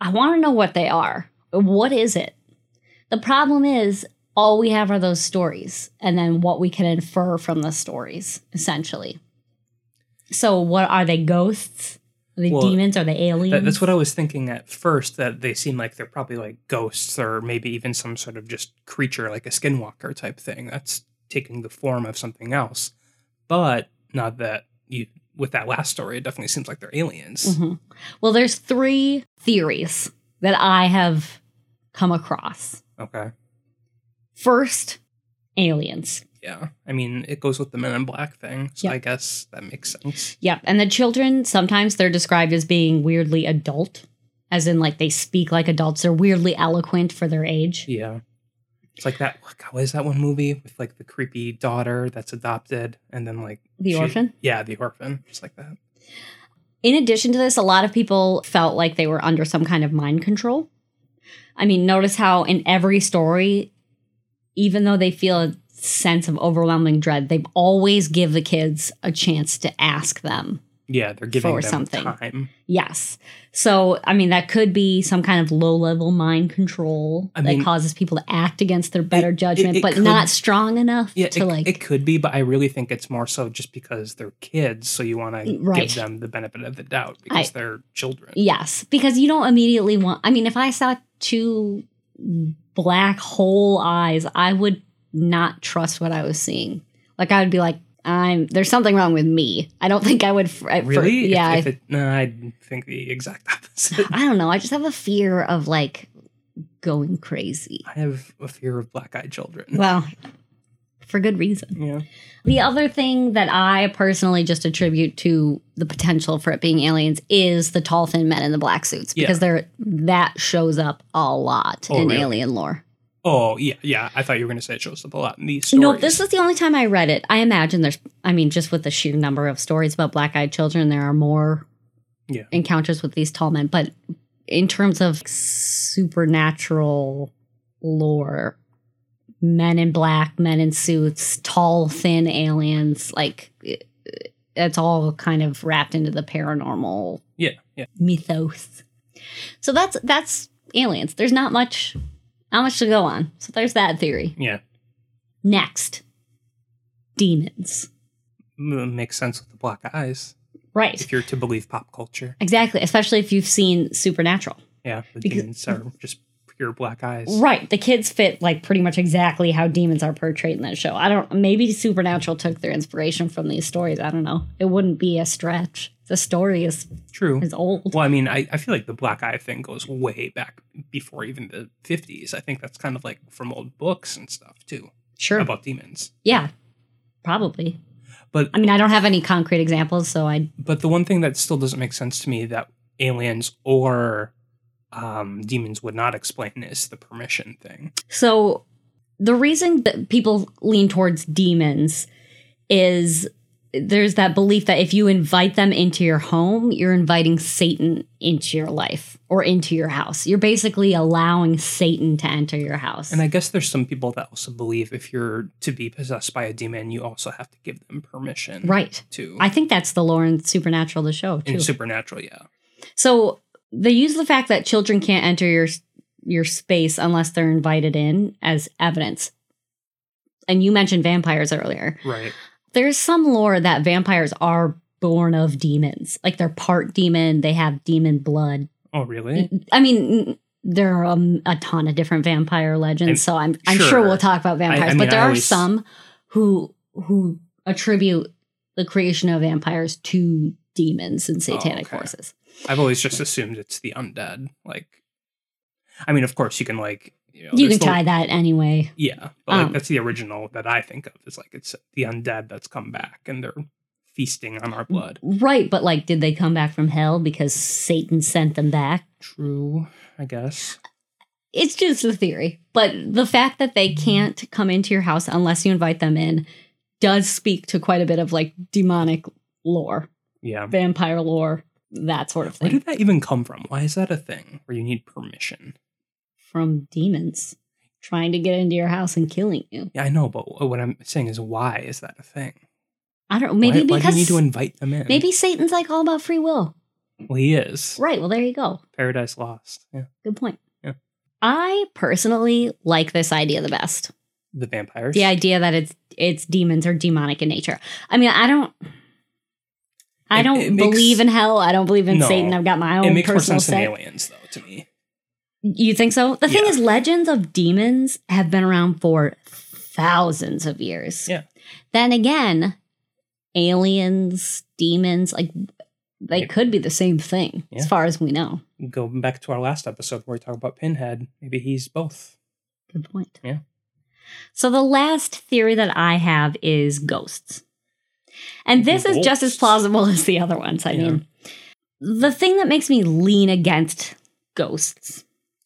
I want to know what they are. What is it? The problem is all we have are those stories and then what we can infer from the stories essentially. So what are they ghosts? Are they Well, demons? Are they aliens? That, that's what I was thinking at first. That they seem like they're probably like ghosts, or maybe even some sort of just creature, like a skinwalker type thing that's taking the form of something else. But not that you. With that last story, it definitely seems like they're aliens. Mhm. Well, there's three theories that I have come across. Okay. First, aliens. Yeah. I mean, it goes with the Men in Black thing, so Yep. I guess that makes sense. Yep. And the children, sometimes they're described as being weirdly adult, as in like they speak like adults. They're weirdly eloquent for their age. Yeah. It's like that. What is that one movie with like the creepy daughter that's adopted and then like The she- orphan? Yeah, the orphan, just like that. In addition to this, a lot of people felt like they were under some kind of mind control. I mean, notice how in every story, even though they feel a sense of overwhelming dread, they always give the kids a chance to ask them. Yeah, they're giving For them something. time. Yes. So, I mean, that could be some kind of low level mind control I that mean- causes people to act against their better It- judgment, it- it but could- not strong enough Yeah, to like. it could be, but I really think it's more so just because they're kids, so you want to Right. give them the benefit of the doubt because I- they're children. Yes, because you don't immediately want. I mean, if I saw two black hole eyes, I would not trust what I was seeing. Like I would be like, "I'm there's something wrong with me." I don't think I would. fr- Really? If- yeah. If, I, it, no, I think the exact opposite. I don't know. I just have a fear of like going crazy. I have a fear of black-eyed children. Well, for good reason. yeah. The other thing that I personally just attribute to the potential for it being aliens is the tall, thin men in the black suits because they're that shows up a lot Oh, in really? alien lore. Oh, yeah, yeah. I thought you were going to say it shows up a lot in these stories. No, this is the only time I read it. I imagine there's, I mean, just with the sheer number of stories about black eyed children, there are more Yeah. encounters with these tall men. But in terms of supernatural lore, men in black, men in suits, tall, thin aliens, like it- it's all kind of wrapped into the paranormal Yeah, yeah. mythos. So that's that's aliens. There's not much not much to go on. So there's that theory. Yeah. Next, demons. M- Makes sense with the black eyes, Right. if you're to believe pop culture. Exactly. Especially if you've seen Supernatural. Yeah, the Because- demons are just pure black eyes. Right. The kids fit like pretty much exactly how demons are portrayed in that show. I don't. Maybe Supernatural took their inspiration from these stories. I don't know. It wouldn't be a stretch. The story is True. is old. Well, I mean, I, I feel like the black eye thing goes way back before even the 50s. I think that's kind of like from old books and stuff too Sure. about demons. Yeah. Probably. But I mean, I don't have any concrete examples, so I. but the one thing that still doesn't make sense to me that aliens or um, demons would not explain is the permission thing. So the reason that people lean towards demons is there's that belief that if you invite them into your home, you're inviting Satan into your life or into your house. You're basically allowing Satan to enter your house. And I guess there's some people that also believe if you're to be possessed by a demon, you also have to give them permission. right. To I think that's the lore in Supernatural, the show, in supernatural, yeah. so they use the fact that children can't enter your your space unless they're invited in as evidence. And you mentioned vampires earlier. Right. there's some lore that vampires are born of demons. Like they're part demon, they have demon blood. Oh, really? I mean, there are um, a ton of different vampire legends, And- so I'm I'm sure, sure. we'll talk about vampires. mean, but there I are always- some who who attribute the creation of vampires to demons and satanic okay. forces. I've always just assumed it's the undead. Like, I mean, of course, you can like you, know, you can the- tie that anyway. Yeah, but like Um, that's the original that I think of. Is like it's the undead that's come back and they're feasting on our blood. Right, but like did they come back from hell because Satan sent them back? True, I guess. it's just a theory. But the fact that they can't come into your house unless you invite them in does speak to quite a bit of like demonic lore, Yeah. vampire lore, that sort of thing. Where did that even come from? Why is that a thing where you need permission? from demons trying to get into your house and killing you. Yeah, I know, but what I'm saying is, why is that a thing? I don't know. Maybe why, why do because you need to invite them in? maybe Satan's like all about free will. Well, he is. Right. Well, there you go. Paradise Lost. Yeah. Good point. Yeah. I personally like this idea the best. The vampires. the idea that it's it's demons or demonic in nature. I mean, I don't I don't it makes- believe in hell. I don't believe in No. Satan. I've got my own It makes more personal sense than aliens, though, to me. You think so? The thing Yeah. is, legends of demons have been around for thousands of years. Yeah. Then again, aliens, demons, like they could be the same thing as far as we know. Go back to our last episode where we talk about Pinhead. Maybe he's both. Good point. Yeah. So the last theory that I have is ghosts. And this is just as plausible as the other ones. I Yeah. mean, the thing that makes me lean against ghosts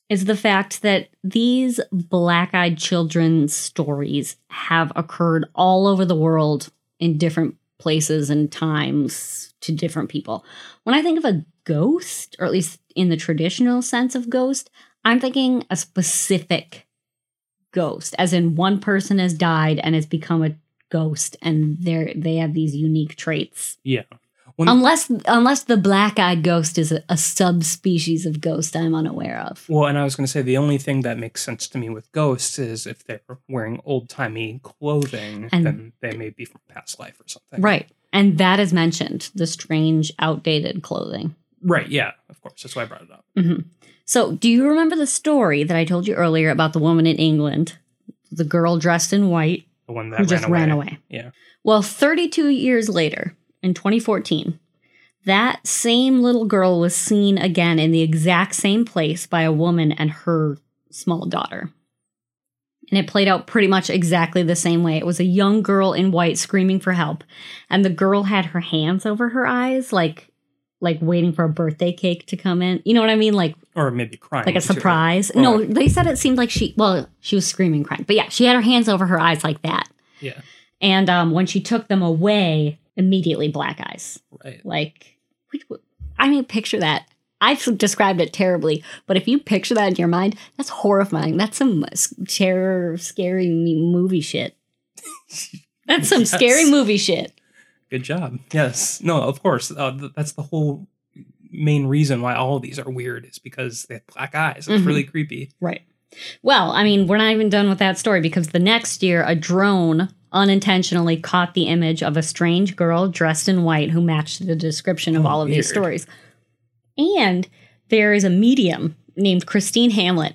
is the fact that these black eyed children's stories have occurred all over the world in different places and times to different people. When I think of a ghost, or at least in the traditional sense of ghost, I'm thinking a specific ghost, as in one person has died and has become a ghost and they're they have these unique traits. Yeah. When- Unless unless the black-eyed ghost is a, a subspecies of ghost I'm unaware of. Well, and I was going to say the only thing that makes sense to me with ghosts is if they're wearing old timey clothing, And- then they may be from past life or something. Right. And that is mentioned, the strange outdated clothing. Right. Yeah. Of course. That's why I brought it up. hmm So, do you remember the story that I told you earlier about the woman in England, the girl dressed in white The one that who ran just away. ran away? Yeah. Well, 32 years later, in 2014, that same little girl was seen again in the exact same place by a woman and her small daughter. And it played out pretty much exactly the same way. It was a young girl in white screaming for help, and the girl had her hands over her eyes, like like waiting for a birthday cake to come in. You know what I mean? Like Or maybe crying. like a surprise. No, they said it seemed like she well, she was screaming crying. But yeah, she had her hands over her eyes like that. Yeah. And um, when she took them away, immediately black eyes. Right. Like, which, I mean, picture that. I've described it terribly, but if you picture that in your mind, that's horrifying. That's some terror, scary movie shit. That's some Yes. scary movie shit. Good job. Yes. No, of course. Uh, th- that's the whole main reason why all of these are weird is because they have black eyes. It's Mhm. really creepy. Right. Well, I mean, we're not even done with that story because the next year, a drone unintentionally caught the image of a strange girl dressed in white who matched the description of Oh, all of these stories. And there is a medium named Christine Hamlet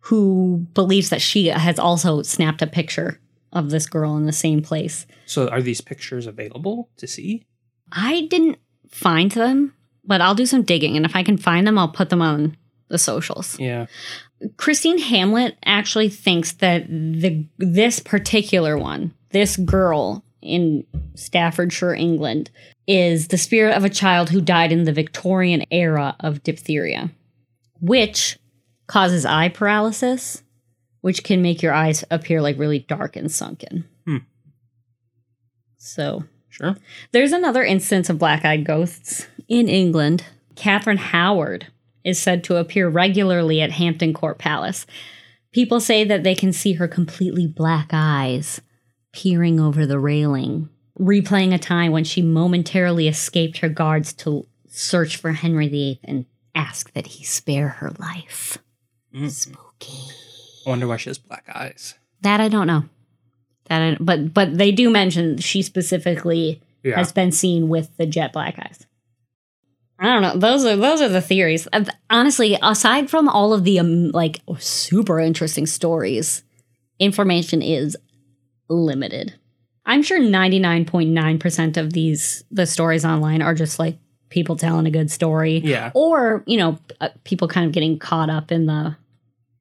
who believes that she has also snapped a picture of this girl in the same place. So are these pictures available to see? I didn't find them, but I'll do some digging. And if I can find them, I'll put them on the socials. Yeah. Christine Hamlet actually thinks that the this particular one, this girl in Staffordshire, England, is the spirit of a child who died in the Victorian era of diphtheria, which causes eye paralysis, which can make your eyes appear like really dark and sunken. Hmm. So Sure. there's another instance of black eyed ghosts in England. Catherine Howard is said to appear regularly at Hampton Court Palace. People say that they can see her completely black eyes peering over the railing, replaying a time when she momentarily escaped her guards to search for Henry VIII and ask that he spare her life. Mm. Spooky. I wonder why she has black eyes. That I don't know. That I, but but they do mention she specifically Yeah. has been seen with the jet black eyes. I don't know. Those are those are the theories. Uh, Honestly, aside from all of the um, like super interesting stories, information is limited. I'm sure 99.9% of these the stories online are just like people telling a good story yeah. or, you know, uh, people kind of getting caught up in the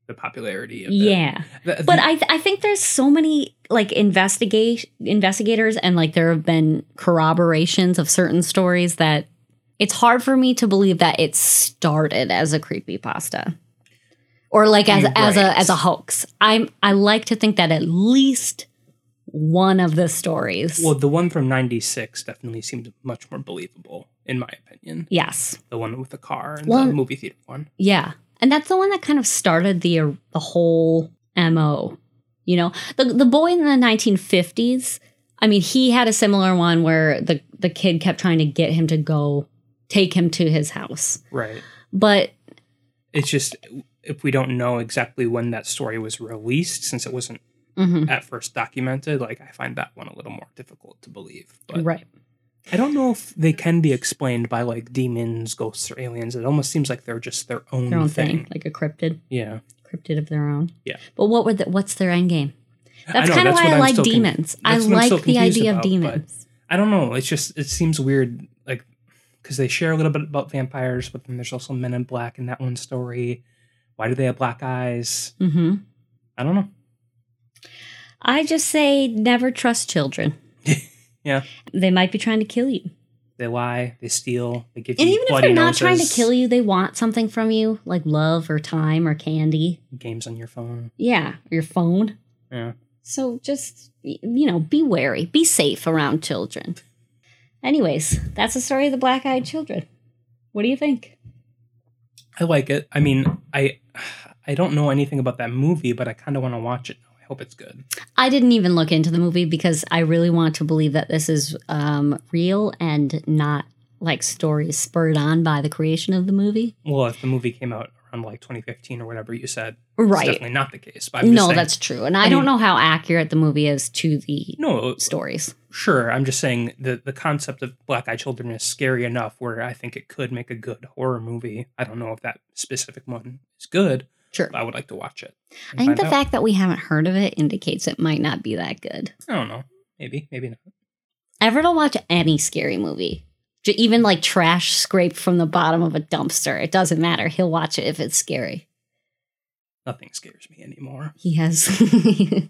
The popularity of yeah. The- But I, th- I think there's so many like investigate investigators and like there have been corroborations of certain stories that it's hard for me to believe that it started as a creepy pasta or like as as a as a hoax. I'm I like to think that at least one of the stories. well, the one from 96 definitely seemed much more believable, in my opinion. yes. The one with the car and Well- the movie theater one. Yeah. And that's the one that kind of started the uh, the whole MO. You know, the the boy in the 1950s, I mean, he had a similar one where the the kid kept trying to get him to go take him to his house. Right. But It's just if we don't know exactly when that story was released, since it wasn't mhm, at first documented, like I find that one a little more difficult to believe. But right. I don't know if they can be explained by like demons, ghosts, or aliens. It almost seems like they're just their own, Their own thing. thing, like a cryptid, Yeah. cryptid of their own. Yeah. But what would the, what's their end game? That's kind of why I I'm like still con- demons. I that's what I'm still like the idea of about, but- demons. I don't know. It's just it seems weird, like because they share a little bit about vampires, but then there's also Men in Black in that one story. Why do they have black eyes? hmm I don't know. I just say never trust children. Yeah. They might be trying to kill you. They lie, they steal, they give And you And even if they're not trying to kill you, they want something from you, like love or time or candy. games on your phone. Yeah, your phone. Yeah. So just, you know, be wary, be safe around children. Anyways, that's the story of the black eyed children. What do you think? I like it. I mean, I I don't know anything about that movie, but I kind of want to watch it now. I hope it's good. I didn't even look into the movie because I really want to believe that this is um, real and not like stories spurred on by the creation of the movie. Well, if the movie came out around like 2015 or whatever you said, it's Right. definitely not the case. But I'm just No, saying, that's true. And I, I don't mean- know how accurate the movie is to the no. stories. Sure, I'm just saying the the concept of black eyed children is scary enough where I think it could make a good horror movie. I don't know if that specific one is good. Sure. I would like to watch it. I think the out. fact that we haven't heard of it indicates it might not be that good. I don't know. Maybe, maybe not. Everett will watch any scary movie. Even like trash scraped from the bottom of a dumpster. It doesn't matter. He'll watch it if it's scary. Nothing scares me anymore. He has.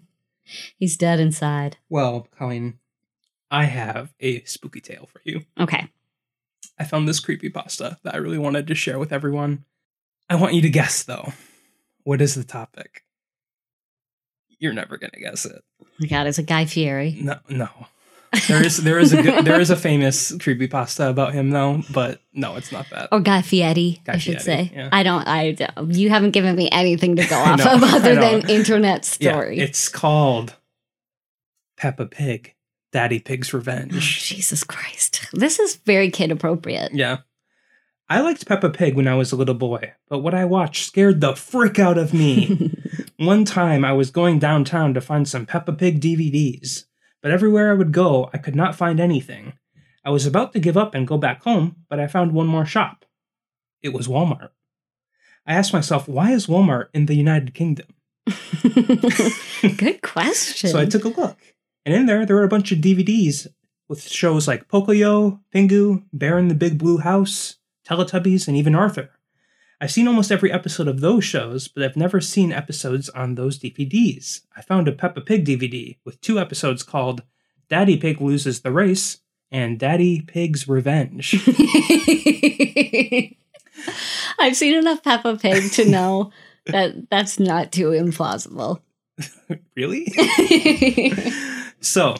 He's dead inside. Well, Colleen, I have a spooky tale for you. Okay. I found this creepy pasta that I really wanted to share with everyone. I want you to guess though. What is the topic? You're never gonna guess it. Oh my God, it's a Guy Fieri. No, no. There is there is a good, there is a famous creepy pasta about him though, but no, it's not that. Or Guy Fieri, Guy I should Fieri, say. yeah. I don't, I, don't- you haven't given me anything to go off know, of other than internet Yeah, story. it's called Peppa Pig, Daddy Pig's Oh, Revenge. Jesus Christ. This is very kid appropriate. Yeah. I liked Peppa Pig when I was a little boy, but what I watched scared the frick out of me. One time I was going downtown to find some Peppa Pig DVDs, but everywhere I would go, I could not find anything. I was about to give up and go back home, but I found one more shop. It was Walmart. I asked myself, why is Walmart in the United Kingdom? Good question. So I took a look, and in there, there were a bunch of DVDs with shows like Pocoyo, Pingu, Bear in the Big Blue House, Teletubbies, and even Arthur. I've seen almost every episode of those shows, but I've never seen episodes on those DVDs. I found a Peppa Pig DVD with two episodes called Daddy Pig Loses the Race and Daddy Pig's Revenge. I've seen enough Peppa Pig to know that that's not too implausible. really? So,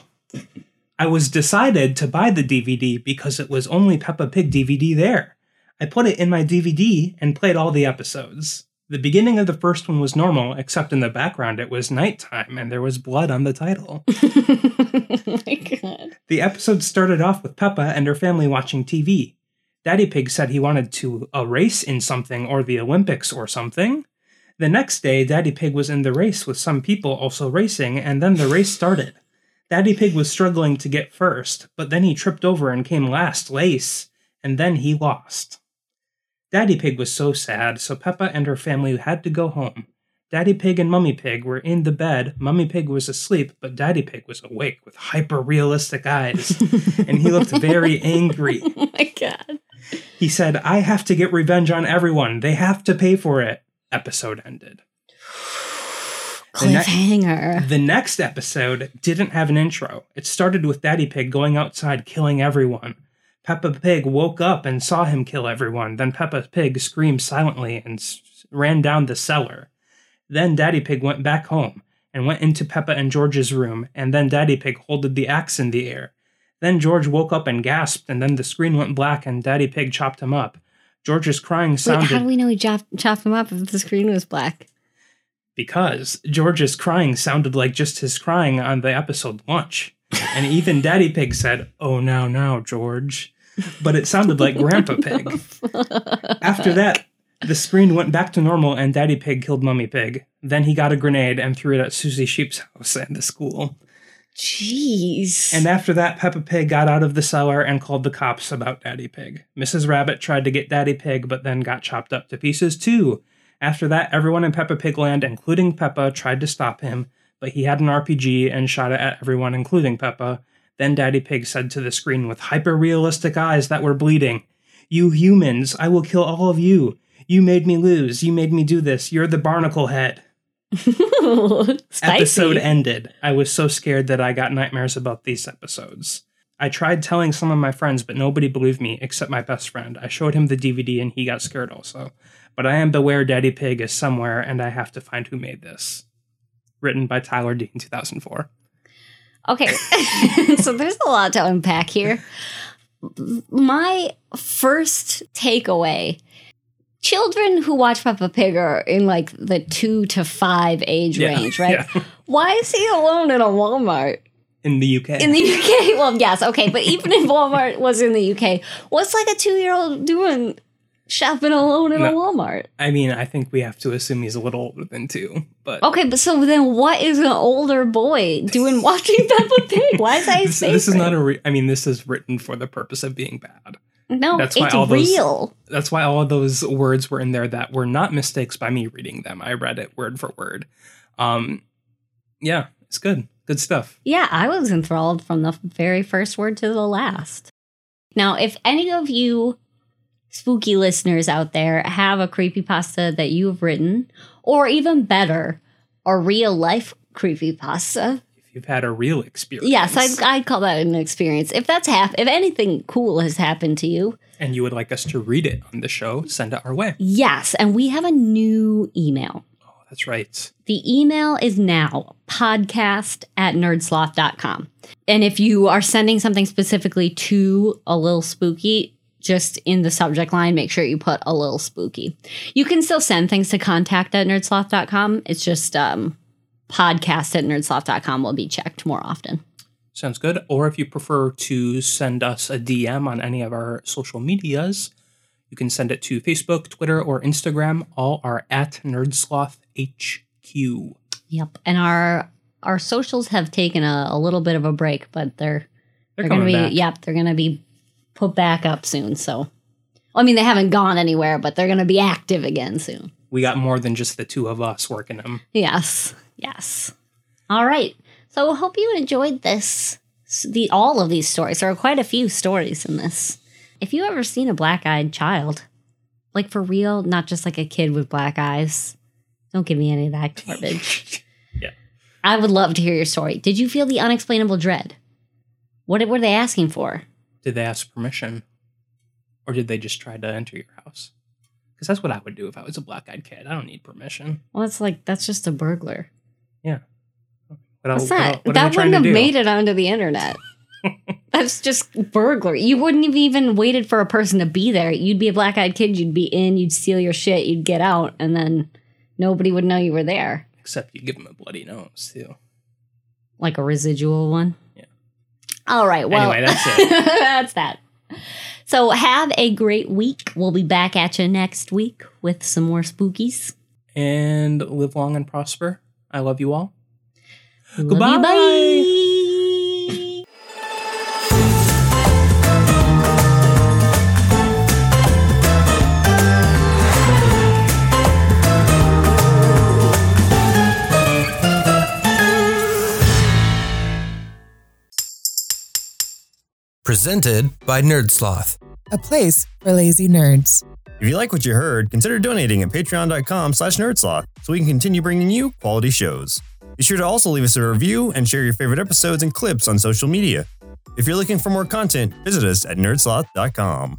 I was decided to buy the DVD because it was only Peppa Pig DVD there. I put it in my DVD and played all the episodes. The beginning of the first one was normal, except in the background it was nighttime and there was blood on the title. oh my god. The episode started off with Peppa and her family watching TV. Daddy Pig said he wanted to a race in something or the Olympics or something. The next day, Daddy Pig was in the race with some people also racing, and then the race started. Daddy Pig was struggling to get first, but then he tripped over and came last lace, and then he lost. Daddy Pig was so sad, so Peppa and her family had to go home. Daddy Pig and Mummy Pig were in the bed. Mummy Pig was asleep, but Daddy Pig was awake with hyper realistic eyes, and he looked very angry. Oh my god. He said, I have to get revenge on everyone. They have to pay for it. Episode ended. The ne- Cliffhanger. The next episode didn't have an intro. It started with Daddy Pig going outside killing everyone. Peppa Pig woke up and saw him kill everyone. Then Peppa Pig screamed silently and s- ran down the cellar. Then Daddy Pig went back home and went into Peppa and George's room, and then Daddy Pig holded the axe in the air. Then George woke up and gasped, and then the screen went black and Daddy Pig chopped him up. George's crying Wait, how do we know he chopped, chopped him up if the screen was black? because George's crying sounded like just his crying on the episode lunch. And even Daddy Pig said, Oh, now, now, George. But it sounded like Grandpa Pig. After that, the screen went back to normal and Daddy Pig killed Mummy Pig. Then he got a grenade and threw it at Susie Sheep's house and the school. Jeez. And after that, Peppa Pig got out of the cellar and called the cops about Daddy Pig. Mrs. Rabbit tried to get Daddy Pig, but then got chopped up to pieces too. After that, everyone in Peppa Pig Land, including Peppa, tried to stop him, but he had an RPG and shot it at everyone, including Peppa. Then Daddy Pig said to the screen with hyper realistic eyes that were bleeding, You humans, I will kill all of you. You made me lose. You made me do this. You're the barnacle head. Episode ended. I was so scared that I got nightmares about these episodes. I tried telling some of my friends, but nobody believed me except my best friend. I showed him the DVD and he got scared also. But I am Beware Daddy Pig is somewhere and I have to find who made this. Written by Tyler Dean, 2004. Okay. so there's a lot to unpack here. My first takeaway children who watch Peppa Pig are in like the two to five age Yeah, range, right? yeah. Why is he alone in a Walmart? In the UK. In the UK? Well, yes, okay. But even if Walmart was in the UK, what's like a two year old doing shopping alone in a Walmart? I mean, I think we have to assume he's a little older than two, but Okay, but so then what is an older boy doing watching Peppa Pig? Why is that his this, this is not a. Re- I mean, this is written for the purpose of being bad. No, That's why it's all those- real. That's why all of those words were in there that were not mistakes by me reading them. I read it word for word. Um, yeah, it's good. Good stuff. Yeah, I was enthralled from the very first word to the last. Now, if any of you spooky listeners out there have a creepypasta that you have written, or even better, a real life creepypasta, If you've had a real experience, yes, I'd, I'd call that an experience. If that's hap- if anything cool has happened to you, and you would like us to read it on the show, send it our way. yes, and we have a new email. Oh, that's right. The email is now podcast at nerdsloth.com. And if you are sending something specifically to a little spooky, just in the subject line, make sure you put a little spooky. You can still send things to contact at nerdsloth.com. It's just um, podcast at nerdsloth.com will be checked more often. Sounds good. Or if you prefer to send us a DM on any of our social medias, you can send it to Facebook, Twitter, or Instagram. All are at NerdslothHQ. Yep. And our our socials have taken a, a little bit of a break, but they're They're, They're, gonna be back. yep, they're gonna be put back up soon. So I mean they haven't gone anywhere, but they're gonna be active again soon. We got more than just the two of us working them. Yes. Yes. All right. So I hope you enjoyed this the all of these stories. There are quite a few stories in this. If you ever seen a black-eyed child, like for real, not just like a kid with black eyes, don't give me any of that garbage. yeah. I would love to hear your story. Did you feel the unexplainable dread? What were they asking for? Did they ask permission? Or did they just try to enter your house? Because that's what I would do if I was a black eyed kid. I don't need permission. Well, it's like that's just a burglar. What What's el- that? What, what that wouldn't have do? made it onto the internet. that's just burglary. You wouldn't have even waited for a person to be there. You'd be a black eyed kid. You'd be in. You'd steal your shit. You'd get out, and then nobody would know you were there. Except you give them a bloody nose, too. Like a residual one. All right. Well, Anyway, that's it. that's that. So have a great week. We'll be back at you next week with some more spookies. And live long and prosper. I love you all. Love Goodbye. you, bye. Presented by Nerdsloth. a place for lazy nerds. If you like what you heard, consider donating at patreon.com slash nerdsloth so we can continue bringing you quality shows. Be sure to also leave us a review and share your favorite episodes and clips on social media. If you're looking for more content, visit us at nerdsloth.com.